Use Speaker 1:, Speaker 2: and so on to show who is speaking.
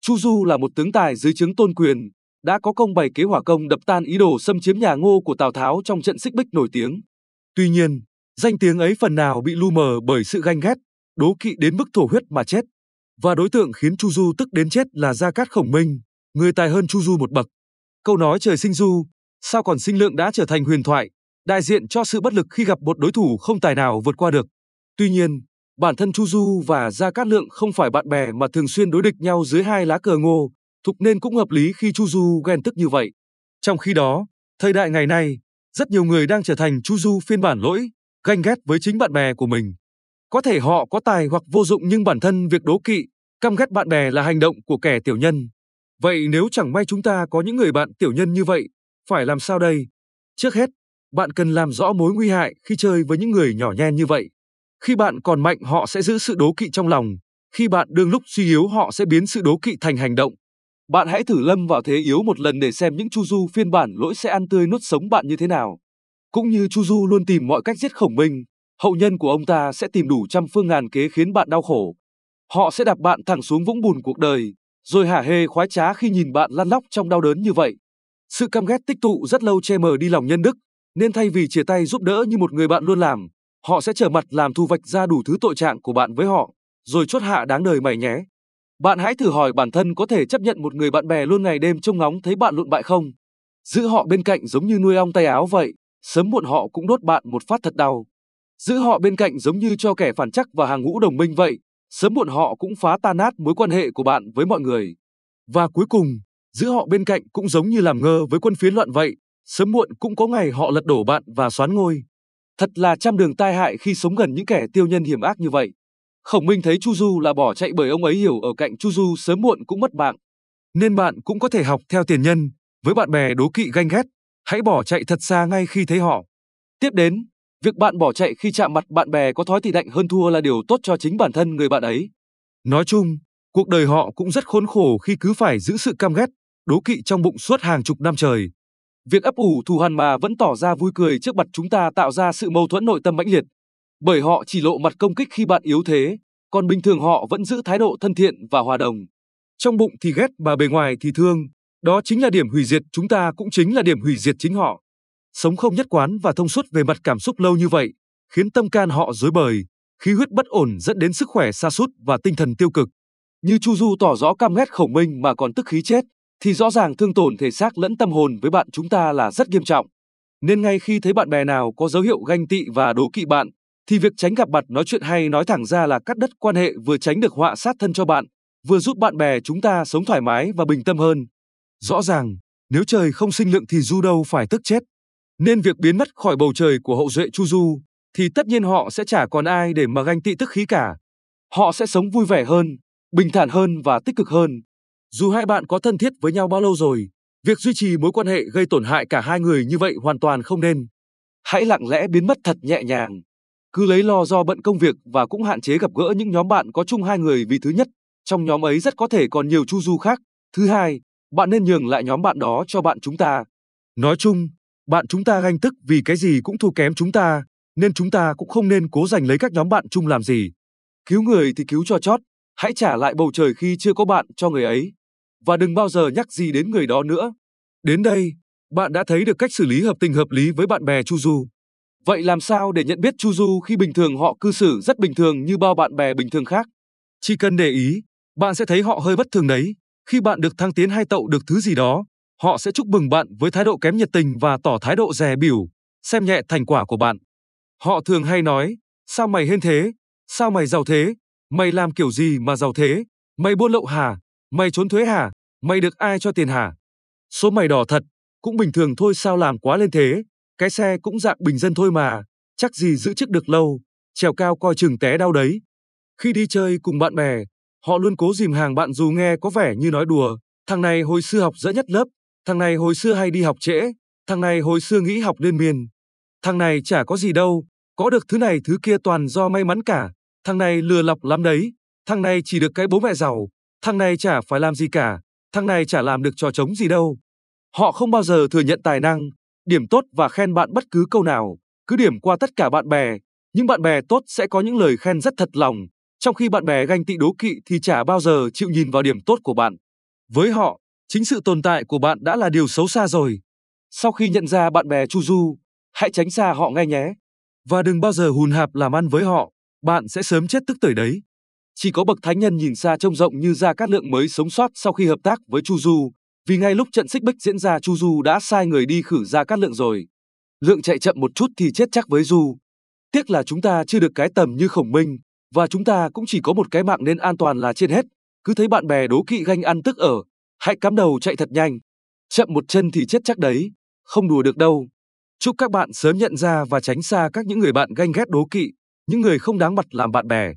Speaker 1: Chu Du là một tướng tài dưới trướng tôn quyền, đã có công bày kế hỏa công đập tan ý đồ xâm chiếm nhà Ngô của Tào Tháo trong trận xích bích nổi tiếng. Tuy nhiên, danh tiếng ấy phần nào bị lu mờ bởi sự ganh ghét, đố kỵ đến mức thổ huyết mà chết. Và đối tượng khiến Chu Du tức đến chết là Gia Cát Khổng Minh, người tài hơn Chu Du một bậc. Câu nói trời sinh du, sao còn sinh lượng đã trở thành huyền thoại, đại diện cho sự bất lực khi gặp một đối thủ không tài nào vượt qua được. Tuy nhiên, bản thân Chu Du và Gia Cát Lượng không phải bạn bè mà thường xuyên đối địch nhau dưới hai lá cờ ngô, thục nên cũng hợp lý khi Chu Du ghen tức như vậy. Trong khi đó, thời đại ngày nay, rất nhiều người đang trở thành Chu Du phiên bản lỗi, ganh ghét với chính bạn bè của mình. Có thể họ có tài hoặc vô dụng nhưng bản thân việc đố kỵ, căm ghét bạn bè là hành động của kẻ tiểu nhân. Vậy nếu chẳng may chúng ta có những người bạn tiểu nhân như vậy, phải làm sao đây? Trước hết, bạn cần làm rõ mối nguy hại khi chơi với những người nhỏ nhen như vậy. Khi bạn còn mạnh họ sẽ giữ sự đố kỵ trong lòng, khi bạn đương lúc suy yếu họ sẽ biến sự đố kỵ thành hành động. Bạn hãy thử lâm vào thế yếu một lần để xem những Chu Du phiên bản lỗi sẽ ăn tươi nuốt sống bạn như thế nào. Cũng như Chu Du luôn tìm mọi cách giết Khổng Minh, hậu nhân của ông ta sẽ tìm đủ trăm phương ngàn kế khiến bạn đau khổ. Họ sẽ đạp bạn thẳng xuống vũng bùn cuộc đời, rồi hả hê khoái trá khi nhìn bạn lăn lóc trong đau đớn như vậy. Sự căm ghét tích tụ rất lâu che mờ đi lòng nhân đức, nên thay vì chia tay giúp đỡ như một người bạn luôn làm, họ sẽ trở mặt làm thu vạch ra đủ thứ tội trạng của bạn với họ, rồi chốt hạ đáng đời mày nhé. Bạn hãy thử hỏi bản thân có thể chấp nhận một người bạn bè luôn ngày đêm trông ngóng thấy bạn lụn bại không? Giữ họ bên cạnh giống như nuôi ong tay áo vậy, sớm muộn họ cũng đốt bạn một phát thật đau. Giữ họ bên cạnh giống như cho kẻ phản chắc và hàng ngũ đồng minh vậy, sớm muộn họ cũng phá tan nát mối quan hệ của bạn với mọi người. Và cuối cùng, giữ họ bên cạnh cũng giống như làm ngơ với quân phiến loạn vậy, sớm muộn cũng có ngày họ lật đổ bạn và xoán ngôi. Thật là trăm đường tai hại khi sống gần những kẻ tiêu nhân hiểm ác như vậy. Khổng Minh thấy Chu Du là bỏ chạy bởi ông ấy hiểu ở cạnh Chu Du sớm muộn cũng mất mạng. Nên bạn cũng có thể học theo tiền nhân, với bạn bè đố kỵ ganh ghét, hãy bỏ chạy thật xa ngay khi thấy họ. Tiếp đến, việc bạn bỏ chạy khi chạm mặt bạn bè có thói tị đạnh hơn thua là điều tốt cho chính bản thân người bạn ấy. Nói chung, cuộc đời họ cũng rất khốn khổ khi cứ phải giữ sự căm ghét, đố kỵ trong bụng suốt hàng chục năm trời. Việc ấp ủ thù hằn mà vẫn tỏ ra vui cười trước mặt chúng ta tạo ra sự mâu thuẫn nội tâm mãnh liệt. Bởi họ chỉ lộ mặt công kích khi bạn yếu thế, còn bình thường họ vẫn giữ thái độ thân thiện và hòa đồng. Trong bụng thì ghét mà bề ngoài thì thương, đó chính là điểm hủy diệt chúng ta cũng chính là điểm hủy diệt chính họ. Sống không nhất quán và thông suốt về mặt cảm xúc lâu như vậy, khiến tâm can họ rối bời, khí huyết bất ổn dẫn đến sức khỏe sa sút và tinh thần tiêu cực. Như Chu Du tỏ rõ căm ghét khổng minh mà còn tức khí chết, thì rõ ràng thương tổn thể xác lẫn tâm hồn với bạn chúng ta là rất nghiêm trọng. Nên ngay khi thấy bạn bè nào có dấu hiệu ganh tị và đố kỵ bạn, thì việc tránh gặp mặt nói chuyện hay nói thẳng ra là cắt đứt quan hệ vừa tránh được họa sát thân cho bạn, vừa giúp bạn bè chúng ta sống thoải mái và bình tâm hơn. Rõ ràng, nếu trời không sinh lượng thì Du đâu phải tức chết. Nên việc biến mất khỏi bầu trời của hậu duệ Chu Du, thì tất nhiên họ sẽ chả còn ai để mà ganh tị tức khí cả. Họ sẽ sống vui vẻ hơn, bình thản hơn và tích cực hơn. Dù hai bạn có thân thiết với nhau bao lâu rồi, việc duy trì mối quan hệ gây tổn hại cả hai người như vậy hoàn toàn không nên. Hãy lặng lẽ biến mất thật nhẹ nhàng. Cứ lấy lo do bận công việc và cũng hạn chế gặp gỡ những nhóm bạn có chung hai người vì thứ nhất, trong nhóm ấy rất có thể còn nhiều chu du khác. Thứ hai, bạn nên nhường lại nhóm bạn đó cho bạn chúng ta. Nói chung, bạn chúng ta ganh tức vì cái gì cũng thua kém chúng ta, nên chúng ta cũng không nên cố giành lấy các nhóm bạn chung làm gì. Cứu người thì cứu cho chót, hãy trả lại bầu trời khi chưa có bạn cho người ấy. Và đừng bao giờ nhắc gì đến người đó nữa. Đến đây, bạn đã thấy được cách xử lý hợp tình hợp lý với bạn bè Chu Du. Vậy làm sao để nhận biết Chu Du khi bình thường họ cư xử rất bình thường như bao bạn bè bình thường khác? Chỉ cần để ý, bạn sẽ thấy họ hơi bất thường đấy. Khi bạn được thăng tiến hay tậu được thứ gì đó, họ sẽ chúc mừng bạn với thái độ kém nhiệt tình và tỏ thái độ dè biểu, xem nhẹ thành quả của bạn. Họ thường hay nói, sao mày hên thế, sao mày giàu thế, mày làm kiểu gì mà giàu thế, mày buôn lậu hả, mày trốn thuế hả, mày được ai cho tiền hả? Số mày đỏ thật, cũng bình thường thôi sao làm quá lên thế, cái xe cũng dạng bình dân thôi mà, chắc gì giữ chức được lâu, trèo cao coi chừng té đau đấy. Khi đi chơi cùng bạn bè, họ luôn cố dìm hàng bạn dù nghe có vẻ như nói đùa, thằng này hồi xưa học dễ nhất lớp, thằng này hồi xưa hay đi học trễ, thằng này hồi xưa nghĩ học liên miên. Thằng này chả có gì đâu, có được thứ này thứ kia toàn do may mắn cả, thằng này lừa lọc lắm đấy, thằng này chỉ được cái bố mẹ giàu, thằng này chả phải làm gì cả, thằng này chả làm được trò trống gì đâu. Họ không bao giờ thừa nhận tài năng, điểm tốt và khen bạn bất cứ câu nào, cứ điểm qua tất cả bạn bè, nhưng bạn bè tốt sẽ có những lời khen rất thật lòng, trong khi bạn bè ganh tị đố kỵ thì chả bao giờ chịu nhìn vào điểm tốt của bạn. Với họ, chính sự tồn tại của bạn đã là điều xấu xa rồi. Sau khi nhận ra bạn bè chu du, hãy tránh xa họ ngay nhé. Và đừng bao giờ hùn hạp làm ăn với họ, bạn sẽ sớm chết tức tưởi đấy. Chỉ có bậc thánh nhân nhìn xa trông rộng như Gia Cát Lượng mới sống sót sau khi hợp tác với Chu Du, vì ngay lúc trận xích bích diễn ra Chu Du đã sai người đi khử Gia Cát Lượng rồi. Lượng chạy chậm một chút thì chết chắc với Du. Tiếc là chúng ta chưa được cái tầm như khổng minh, và chúng ta cũng chỉ có một cái mạng nên an toàn là trên hết. Cứ thấy bạn bè đố kỵ ganh ăn tức ở, hãy cắm đầu chạy thật nhanh. Chậm một chân thì chết chắc đấy, không đùa được đâu. Chúc các bạn sớm nhận ra và tránh xa các những người bạn ganh ghét đố kỵ, những người không đáng mặt làm bạn bè.